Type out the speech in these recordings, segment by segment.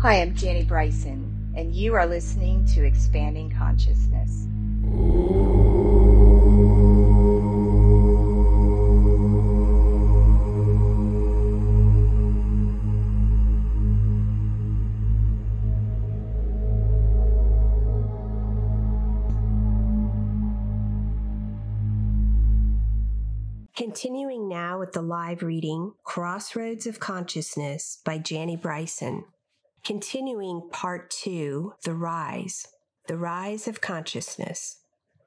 Hi, I'm Jani Bryson, and you are listening to Expanding Consciousness. Continuing now with the live reading, Crossroads of Consciousness by Jani Bryson. Continuing part two, The Rise, The Rise of Consciousness.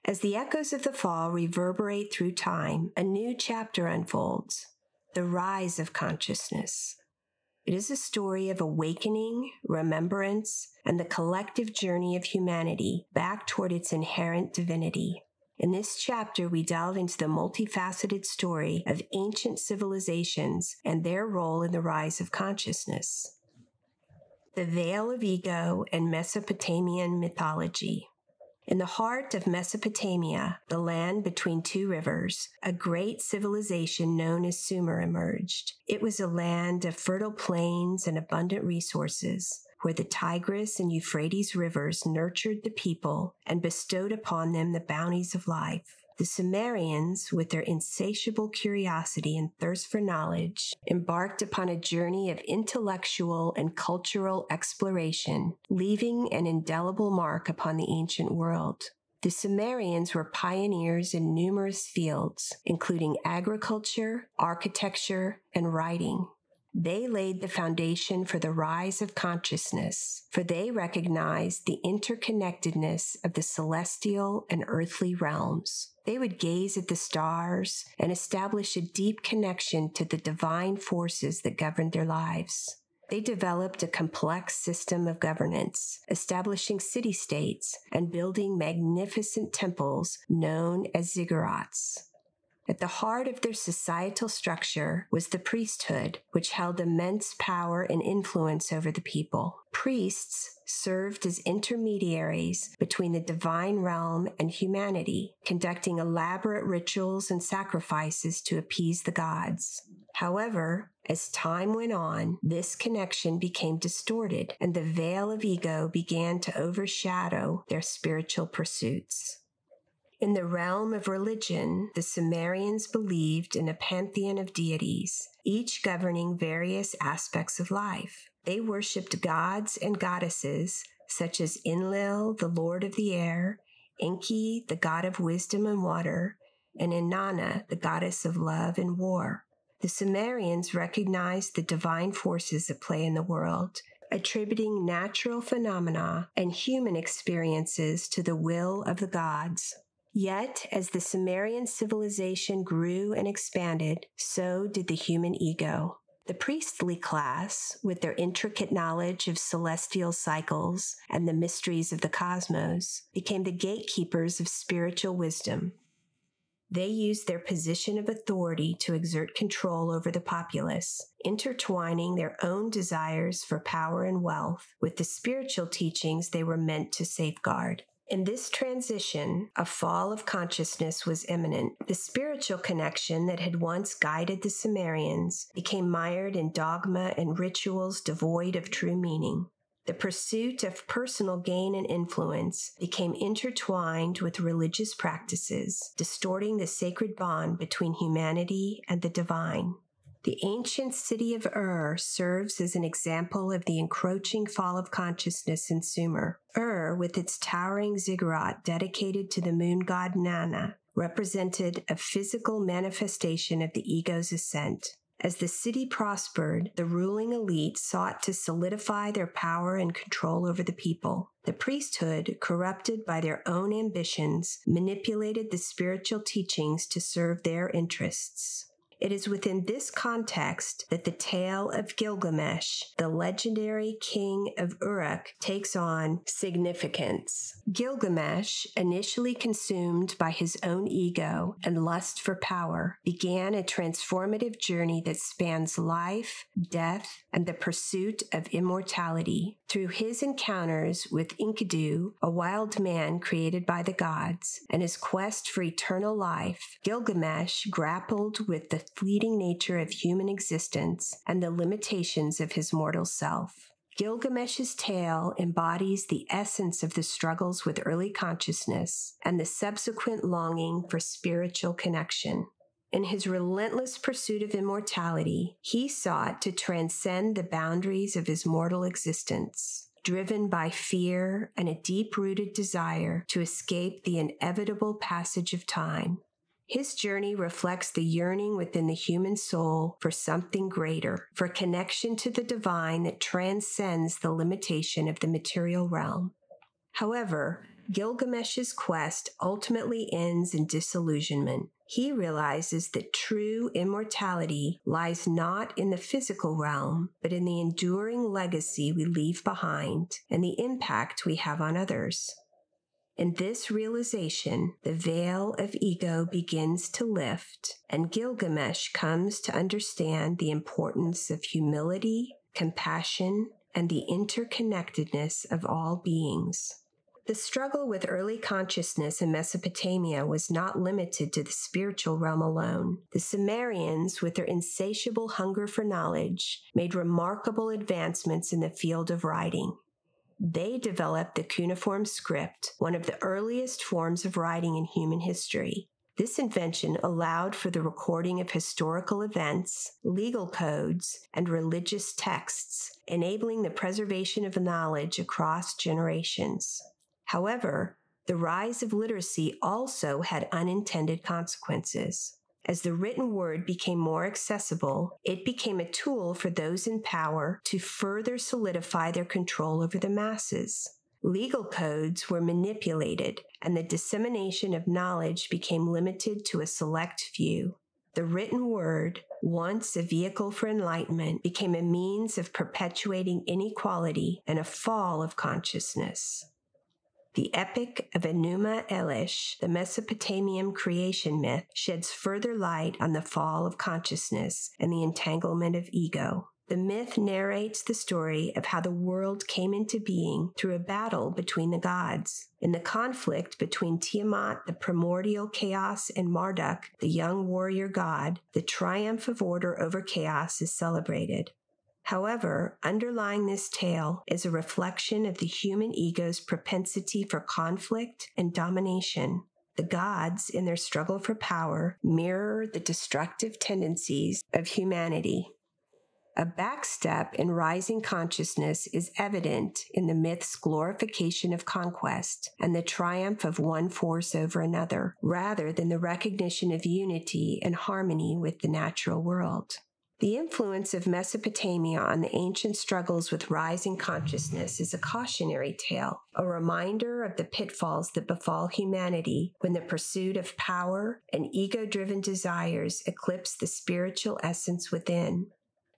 As the echoes of the fall reverberate through time, a new chapter unfolds The Rise of Consciousness. It is a story of awakening, remembrance, and the collective journey of humanity back toward its inherent divinity. In this chapter, we delve into the multifaceted story of ancient civilizations and their role in the rise of consciousness. The Veil of Ego and Mesopotamian Mythology. In the heart of Mesopotamia, the land between two rivers, a great civilization known as Sumer emerged. It was a land of fertile plains and abundant resources, where the Tigris and Euphrates rivers nurtured the people and bestowed upon them the bounties of life. The Sumerians, with their insatiable curiosity and thirst for knowledge, embarked upon a journey of intellectual and cultural exploration, leaving an indelible mark upon the ancient world. The Sumerians were pioneers in numerous fields, including agriculture, architecture, and writing. They laid the foundation for the rise of consciousness, for they recognized the interconnectedness of the celestial and earthly realms. They would gaze at the stars and establish a deep connection to the divine forces that governed their lives. They developed a complex system of governance, establishing city states and building magnificent temples known as ziggurats. At the heart of their societal structure was the priesthood, which held immense power and influence over the people. Priests served as intermediaries between the divine realm and humanity, conducting elaborate rituals and sacrifices to appease the gods. However, as time went on, this connection became distorted and the veil of ego began to overshadow their spiritual pursuits. In the realm of religion, the Sumerians believed in a pantheon of deities, each governing various aspects of life. They worshipped gods and goddesses such as Enlil, the lord of the air, Enki, the god of wisdom and water, and Inanna, the goddess of love and war. The Sumerians recognized the divine forces at play in the world, attributing natural phenomena and human experiences to the will of the gods. Yet, as the Sumerian civilization grew and expanded, so did the human ego. The priestly class, with their intricate knowledge of celestial cycles and the mysteries of the cosmos, became the gatekeepers of spiritual wisdom. They used their position of authority to exert control over the populace, intertwining their own desires for power and wealth with the spiritual teachings they were meant to safeguard. In this transition, a fall of consciousness was imminent. The spiritual connection that had once guided the Sumerians became mired in dogma and rituals devoid of true meaning. The pursuit of personal gain and influence became intertwined with religious practices, distorting the sacred bond between humanity and the divine. The ancient city of Ur serves as an example of the encroaching fall of consciousness in Sumer. Ur, with its towering ziggurat dedicated to the moon god Nanna, represented a physical manifestation of the ego's ascent. As the city prospered, the ruling elite sought to solidify their power and control over the people. The priesthood, corrupted by their own ambitions, manipulated the spiritual teachings to serve their interests. It is within this context that the tale of Gilgamesh, the legendary king of Uruk, takes on significance. Gilgamesh, initially consumed by his own ego and lust for power, began a transformative journey that spans life, death, and the pursuit of immortality. Through his encounters with Enkidu, a wild man created by the gods, and his quest for eternal life, Gilgamesh grappled with the fleeting nature of human existence and the limitations of his mortal self. Gilgamesh's tale embodies the essence of the struggles with early consciousness and the subsequent longing for spiritual connection. In his relentless pursuit of immortality, he sought to transcend the boundaries of his mortal existence, driven by fear and a deep rooted desire to escape the inevitable passage of time. His journey reflects the yearning within the human soul for something greater, for connection to the divine that transcends the limitation of the material realm. However, Gilgamesh's quest ultimately ends in disillusionment. He realizes that true immortality lies not in the physical realm, but in the enduring legacy we leave behind and the impact we have on others. In this realization, the veil of ego begins to lift, and Gilgamesh comes to understand the importance of humility, compassion, and the interconnectedness of all beings. The struggle with early consciousness in Mesopotamia was not limited to the spiritual realm alone. The Sumerians, with their insatiable hunger for knowledge, made remarkable advancements in the field of writing. They developed the cuneiform script, one of the earliest forms of writing in human history. This invention allowed for the recording of historical events, legal codes, and religious texts, enabling the preservation of knowledge across generations. However, the rise of literacy also had unintended consequences. As the written word became more accessible, it became a tool for those in power to further solidify their control over the masses. Legal codes were manipulated, and the dissemination of knowledge became limited to a select few. The written word, once a vehicle for enlightenment, became a means of perpetuating inequality and a fall of consciousness. The Epic of Enuma Elish, the Mesopotamian creation myth, sheds further light on the fall of consciousness and the entanglement of ego. The myth narrates the story of how the world came into being through a battle between the gods. In the conflict between Tiamat, the primordial chaos, and Marduk, the young warrior god, the triumph of order over chaos is celebrated. However, underlying this tale is a reflection of the human ego's propensity for conflict and domination. The gods, in their struggle for power, mirror the destructive tendencies of humanity. A backstep in rising consciousness is evident in the myth's glorification of conquest and the triumph of one force over another, rather than the recognition of unity and harmony with the natural world. The influence of Mesopotamia on the ancient struggles with rising consciousness is a cautionary tale, a reminder of the pitfalls that befall humanity when the pursuit of power and ego driven desires eclipse the spiritual essence within.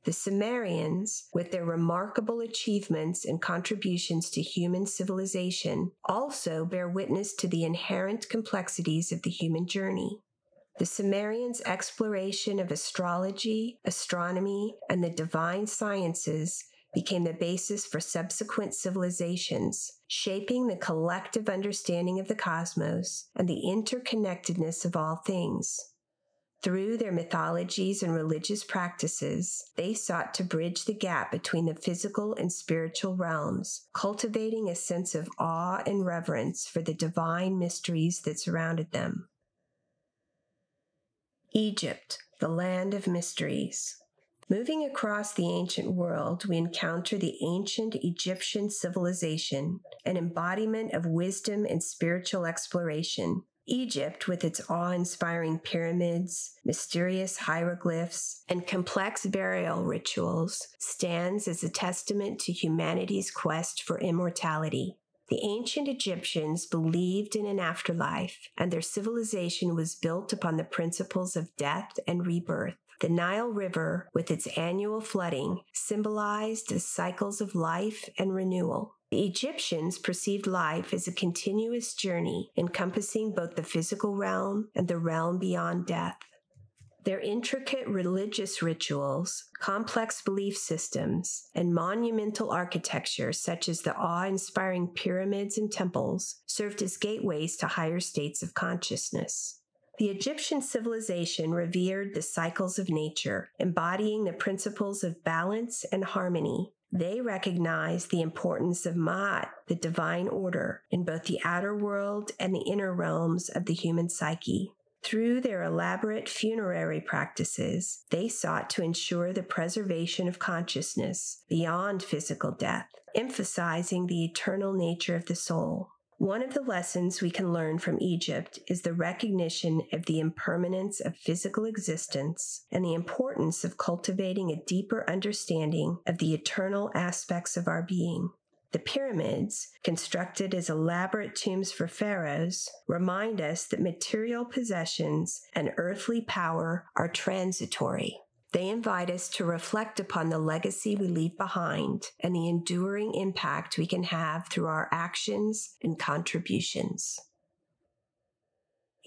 The Sumerians, with their remarkable achievements and contributions to human civilization, also bear witness to the inherent complexities of the human journey. The Sumerians' exploration of astrology, astronomy, and the divine sciences became the basis for subsequent civilizations, shaping the collective understanding of the cosmos and the interconnectedness of all things. Through their mythologies and religious practices, they sought to bridge the gap between the physical and spiritual realms, cultivating a sense of awe and reverence for the divine mysteries that surrounded them. Egypt, the land of mysteries. Moving across the ancient world, we encounter the ancient Egyptian civilization, an embodiment of wisdom and spiritual exploration. Egypt, with its awe inspiring pyramids, mysterious hieroglyphs, and complex burial rituals, stands as a testament to humanity's quest for immortality. The ancient Egyptians believed in an afterlife, and their civilization was built upon the principles of death and rebirth. The Nile River, with its annual flooding, symbolized the cycles of life and renewal. The Egyptians perceived life as a continuous journey encompassing both the physical realm and the realm beyond death. Their intricate religious rituals, complex belief systems, and monumental architecture, such as the awe inspiring pyramids and temples, served as gateways to higher states of consciousness. The Egyptian civilization revered the cycles of nature, embodying the principles of balance and harmony. They recognized the importance of Ma'at, the divine order, in both the outer world and the inner realms of the human psyche. Through their elaborate funerary practices, they sought to ensure the preservation of consciousness beyond physical death, emphasizing the eternal nature of the soul. One of the lessons we can learn from Egypt is the recognition of the impermanence of physical existence and the importance of cultivating a deeper understanding of the eternal aspects of our being. The pyramids, constructed as elaborate tombs for pharaohs, remind us that material possessions and earthly power are transitory. They invite us to reflect upon the legacy we leave behind and the enduring impact we can have through our actions and contributions.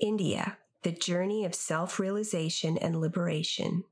India, the journey of self realization and liberation.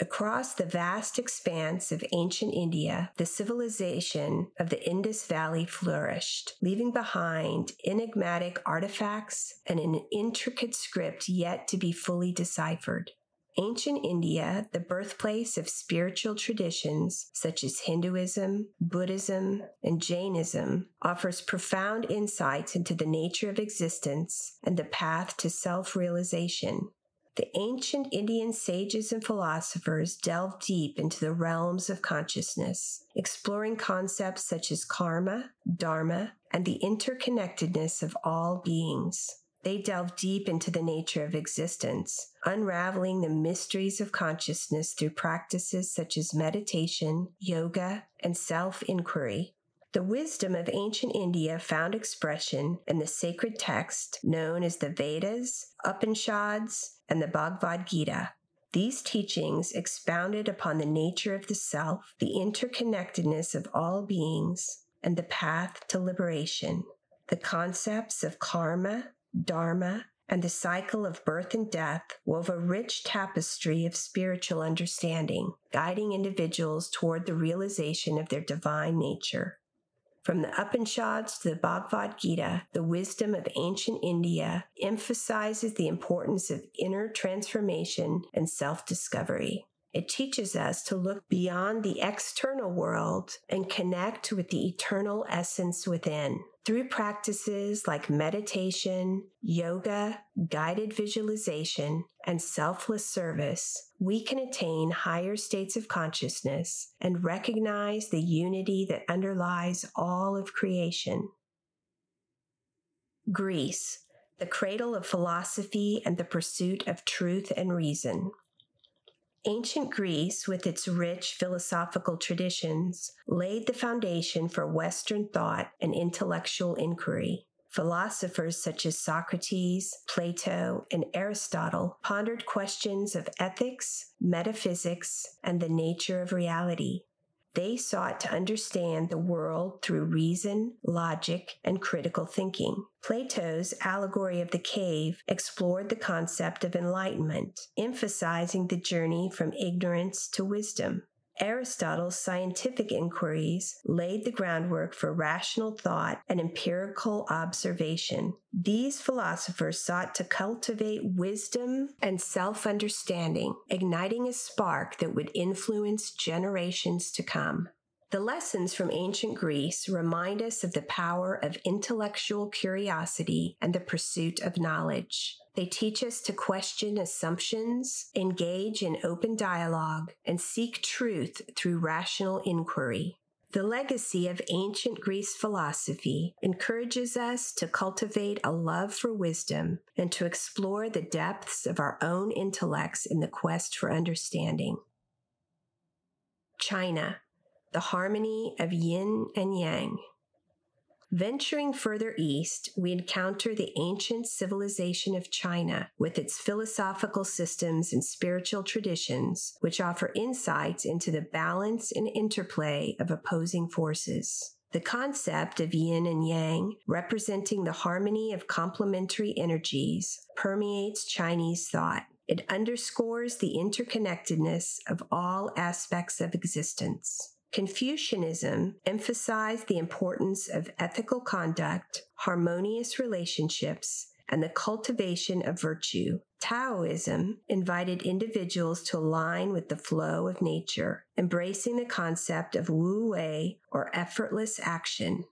Across the vast expanse of ancient India, the civilization of the Indus Valley flourished, leaving behind enigmatic artifacts and an intricate script yet to be fully deciphered. Ancient India, the birthplace of spiritual traditions such as Hinduism, Buddhism, and Jainism, offers profound insights into the nature of existence and the path to self realization. The ancient Indian sages and philosophers delved deep into the realms of consciousness, exploring concepts such as karma, dharma, and the interconnectedness of all beings. They delved deep into the nature of existence, unraveling the mysteries of consciousness through practices such as meditation, yoga, and self inquiry. The wisdom of ancient India found expression in the sacred text known as the Vedas, Upanishads, and the Bhagavad Gita. These teachings expounded upon the nature of the self, the interconnectedness of all beings, and the path to liberation. The concepts of karma, dharma, and the cycle of birth and death wove a rich tapestry of spiritual understanding, guiding individuals toward the realization of their divine nature. From the Upanishads to the Bhagavad Gita, the wisdom of ancient India emphasizes the importance of inner transformation and self discovery. It teaches us to look beyond the external world and connect with the eternal essence within. Through practices like meditation, yoga, guided visualization, and selfless service, we can attain higher states of consciousness and recognize the unity that underlies all of creation. Greece, the cradle of philosophy and the pursuit of truth and reason. Ancient Greece, with its rich philosophical traditions, laid the foundation for Western thought and intellectual inquiry. Philosophers such as Socrates, Plato, and Aristotle pondered questions of ethics, metaphysics, and the nature of reality. They sought to understand the world through reason, logic, and critical thinking. Plato's allegory of the cave explored the concept of enlightenment, emphasizing the journey from ignorance to wisdom. Aristotle's scientific inquiries laid the groundwork for rational thought and empirical observation. These philosophers sought to cultivate wisdom and self understanding, igniting a spark that would influence generations to come. The lessons from ancient Greece remind us of the power of intellectual curiosity and the pursuit of knowledge. They teach us to question assumptions, engage in open dialogue, and seek truth through rational inquiry. The legacy of ancient Greece philosophy encourages us to cultivate a love for wisdom and to explore the depths of our own intellects in the quest for understanding. China, the harmony of yin and yang. Venturing further east, we encounter the ancient civilization of China with its philosophical systems and spiritual traditions, which offer insights into the balance and interplay of opposing forces. The concept of yin and yang, representing the harmony of complementary energies, permeates Chinese thought. It underscores the interconnectedness of all aspects of existence. Confucianism emphasized the importance of ethical conduct, harmonious relationships, and the cultivation of virtue. Taoism invited individuals to align with the flow of nature, embracing the concept of wu wei or effortless action.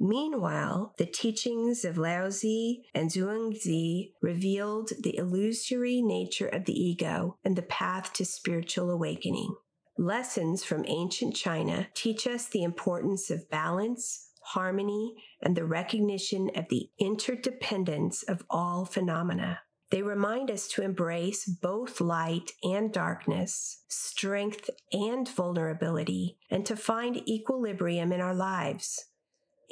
Meanwhile, the teachings of Laozi and Zhuangzi revealed the illusory nature of the ego and the path to spiritual awakening. Lessons from ancient China teach us the importance of balance, harmony, and the recognition of the interdependence of all phenomena. They remind us to embrace both light and darkness, strength and vulnerability, and to find equilibrium in our lives.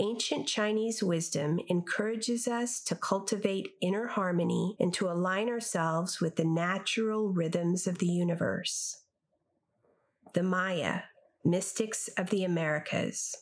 Ancient Chinese wisdom encourages us to cultivate inner harmony and to align ourselves with the natural rhythms of the universe the Maya, mystics of the Americas.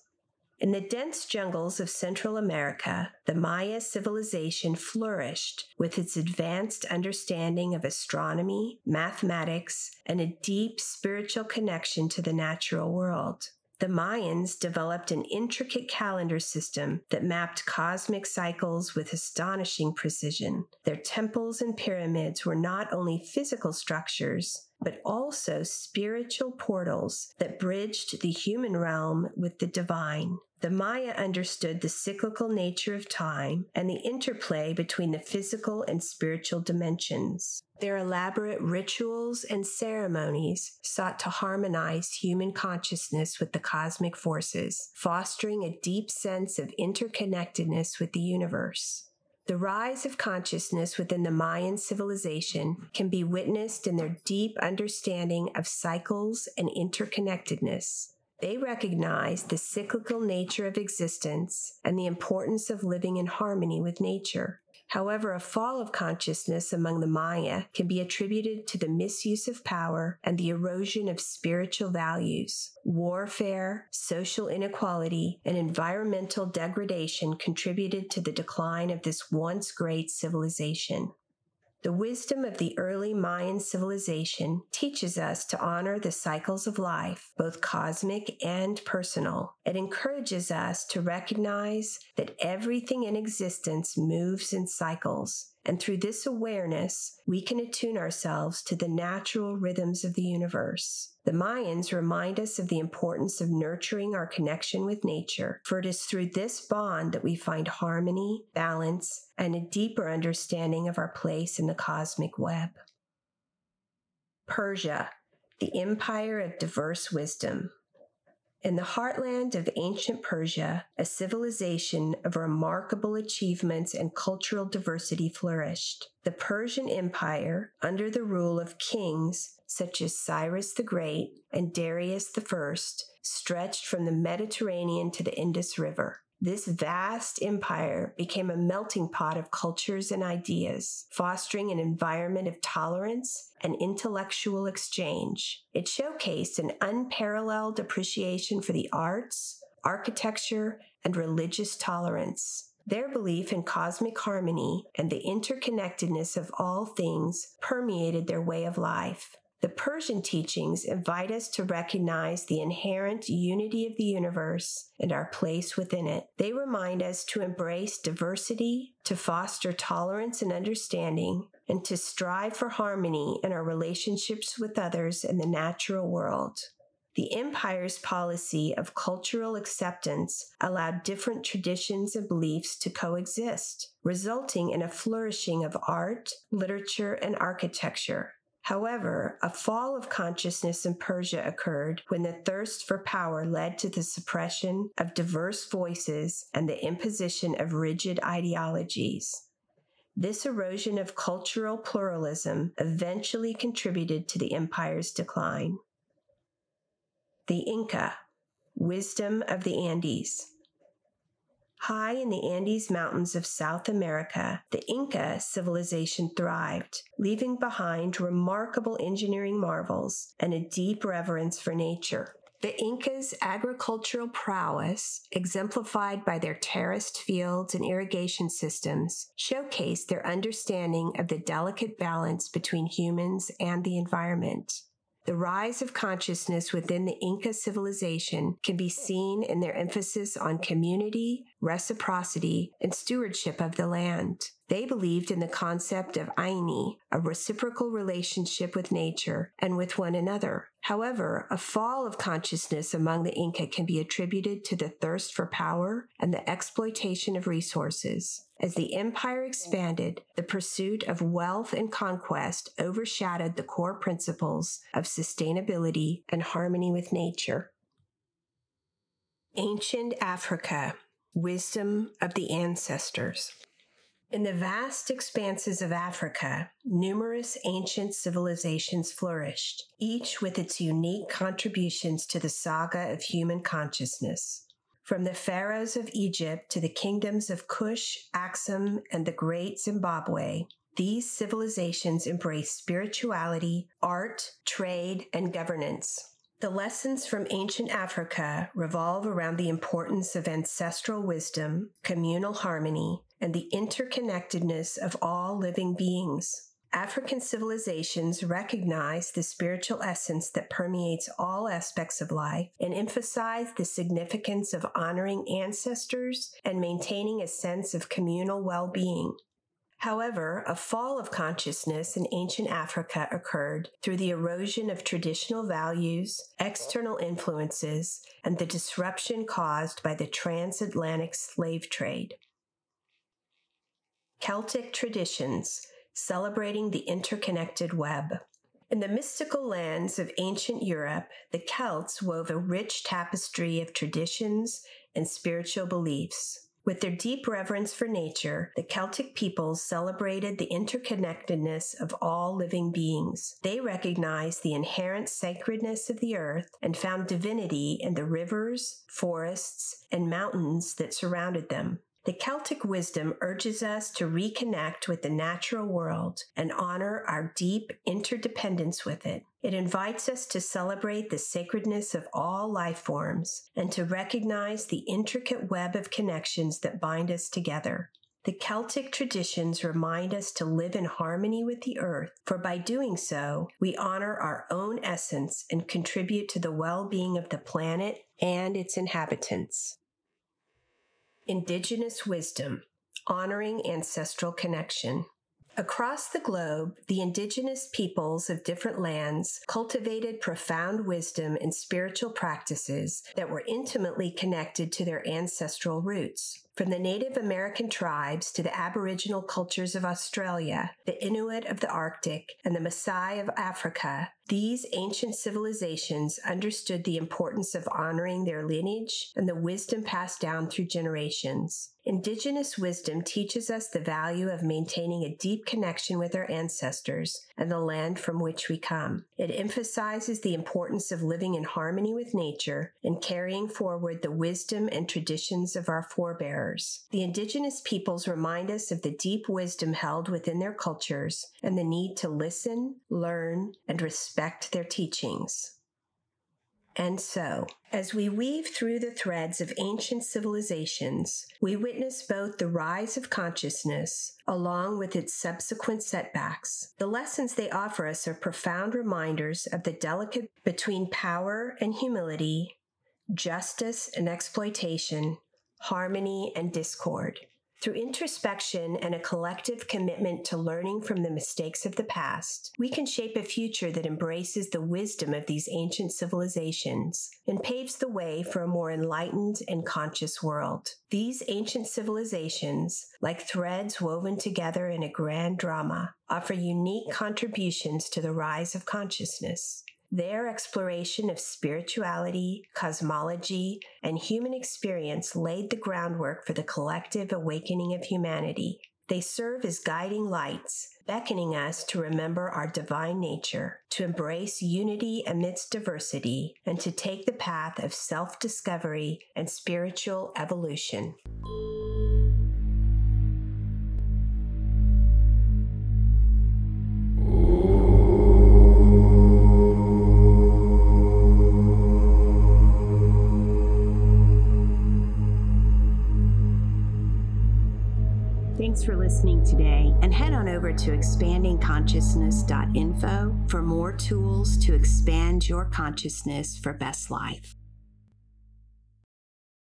In the dense jungles of Central America, the Maya civilization flourished with its advanced understanding of astronomy, mathematics, and a deep spiritual connection to the natural world. The Mayans developed an intricate calendar system that mapped cosmic cycles with astonishing precision. Their temples and pyramids were not only physical structures, but also spiritual portals that bridged the human realm with the divine. The Maya understood the cyclical nature of time and the interplay between the physical and spiritual dimensions. Their elaborate rituals and ceremonies sought to harmonize human consciousness with the cosmic forces, fostering a deep sense of interconnectedness with the universe. The rise of consciousness within the Mayan civilization can be witnessed in their deep understanding of cycles and interconnectedness. They recognize the cyclical nature of existence and the importance of living in harmony with nature. However, a fall of consciousness among the Maya can be attributed to the misuse of power and the erosion of spiritual values. Warfare, social inequality, and environmental degradation contributed to the decline of this once great civilization. The wisdom of the early Mayan civilization teaches us to honor the cycles of life, both cosmic and personal. It encourages us to recognize that everything in existence moves in cycles. And through this awareness, we can attune ourselves to the natural rhythms of the universe. The Mayans remind us of the importance of nurturing our connection with nature, for it is through this bond that we find harmony, balance, and a deeper understanding of our place in the cosmic web. Persia, the empire of diverse wisdom. In the heartland of ancient Persia, a civilization of remarkable achievements and cultural diversity flourished. The Persian Empire, under the rule of kings such as Cyrus the Great and Darius First, stretched from the Mediterranean to the Indus River. This vast empire became a melting pot of cultures and ideas, fostering an environment of tolerance and intellectual exchange. It showcased an unparalleled appreciation for the arts, architecture, and religious tolerance. Their belief in cosmic harmony and the interconnectedness of all things permeated their way of life. The Persian teachings invite us to recognize the inherent unity of the universe and our place within it. They remind us to embrace diversity, to foster tolerance and understanding, and to strive for harmony in our relationships with others and the natural world. The empire's policy of cultural acceptance allowed different traditions and beliefs to coexist, resulting in a flourishing of art, literature, and architecture. However, a fall of consciousness in Persia occurred when the thirst for power led to the suppression of diverse voices and the imposition of rigid ideologies. This erosion of cultural pluralism eventually contributed to the empire's decline. The Inca, Wisdom of the Andes. High in the Andes Mountains of South America, the Inca civilization thrived, leaving behind remarkable engineering marvels and a deep reverence for nature. The Incas' agricultural prowess, exemplified by their terraced fields and irrigation systems, showcased their understanding of the delicate balance between humans and the environment. The rise of consciousness within the Inca civilization can be seen in their emphasis on community, reciprocity, and stewardship of the land. They believed in the concept of Ayni, a reciprocal relationship with nature and with one another. However, a fall of consciousness among the Inca can be attributed to the thirst for power and the exploitation of resources. As the empire expanded, the pursuit of wealth and conquest overshadowed the core principles of sustainability and harmony with nature. Ancient Africa Wisdom of the Ancestors. In the vast expanses of Africa, numerous ancient civilizations flourished, each with its unique contributions to the saga of human consciousness. From the pharaohs of Egypt to the kingdoms of Kush, Axum, and the great Zimbabwe, these civilizations embraced spirituality, art, trade, and governance. The lessons from ancient Africa revolve around the importance of ancestral wisdom, communal harmony, and the interconnectedness of all living beings. African civilizations recognize the spiritual essence that permeates all aspects of life and emphasize the significance of honoring ancestors and maintaining a sense of communal well being. However, a fall of consciousness in ancient Africa occurred through the erosion of traditional values, external influences, and the disruption caused by the transatlantic slave trade. Celtic traditions celebrating the interconnected web. In the mystical lands of ancient Europe, the Celts wove a rich tapestry of traditions and spiritual beliefs. With their deep reverence for nature, the Celtic peoples celebrated the interconnectedness of all living beings. They recognized the inherent sacredness of the earth and found divinity in the rivers, forests, and mountains that surrounded them. The Celtic wisdom urges us to reconnect with the natural world and honor our deep interdependence with it. It invites us to celebrate the sacredness of all life forms and to recognize the intricate web of connections that bind us together. The Celtic traditions remind us to live in harmony with the earth, for by doing so, we honor our own essence and contribute to the well being of the planet and its inhabitants. Indigenous Wisdom Honoring Ancestral Connection. Across the globe, the indigenous peoples of different lands cultivated profound wisdom and spiritual practices that were intimately connected to their ancestral roots. From the Native American tribes to the Aboriginal cultures of Australia, the Inuit of the Arctic, and the Maasai of Africa, these ancient civilizations understood the importance of honoring their lineage and the wisdom passed down through generations. Indigenous wisdom teaches us the value of maintaining a deep connection with our ancestors and the land from which we come. It emphasizes the importance of living in harmony with nature and carrying forward the wisdom and traditions of our forebears. The indigenous peoples remind us of the deep wisdom held within their cultures and the need to listen, learn, and respect their teachings. And so, as we weave through the threads of ancient civilizations, we witness both the rise of consciousness along with its subsequent setbacks. The lessons they offer us are profound reminders of the delicate between power and humility, justice and exploitation, harmony and discord. Through introspection and a collective commitment to learning from the mistakes of the past, we can shape a future that embraces the wisdom of these ancient civilizations and paves the way for a more enlightened and conscious world. These ancient civilizations, like threads woven together in a grand drama, offer unique contributions to the rise of consciousness. Their exploration of spirituality, cosmology, and human experience laid the groundwork for the collective awakening of humanity. They serve as guiding lights, beckoning us to remember our divine nature, to embrace unity amidst diversity, and to take the path of self discovery and spiritual evolution. Thanks for listening today, and head on over to expandingconsciousness.info for more tools to expand your consciousness for best life.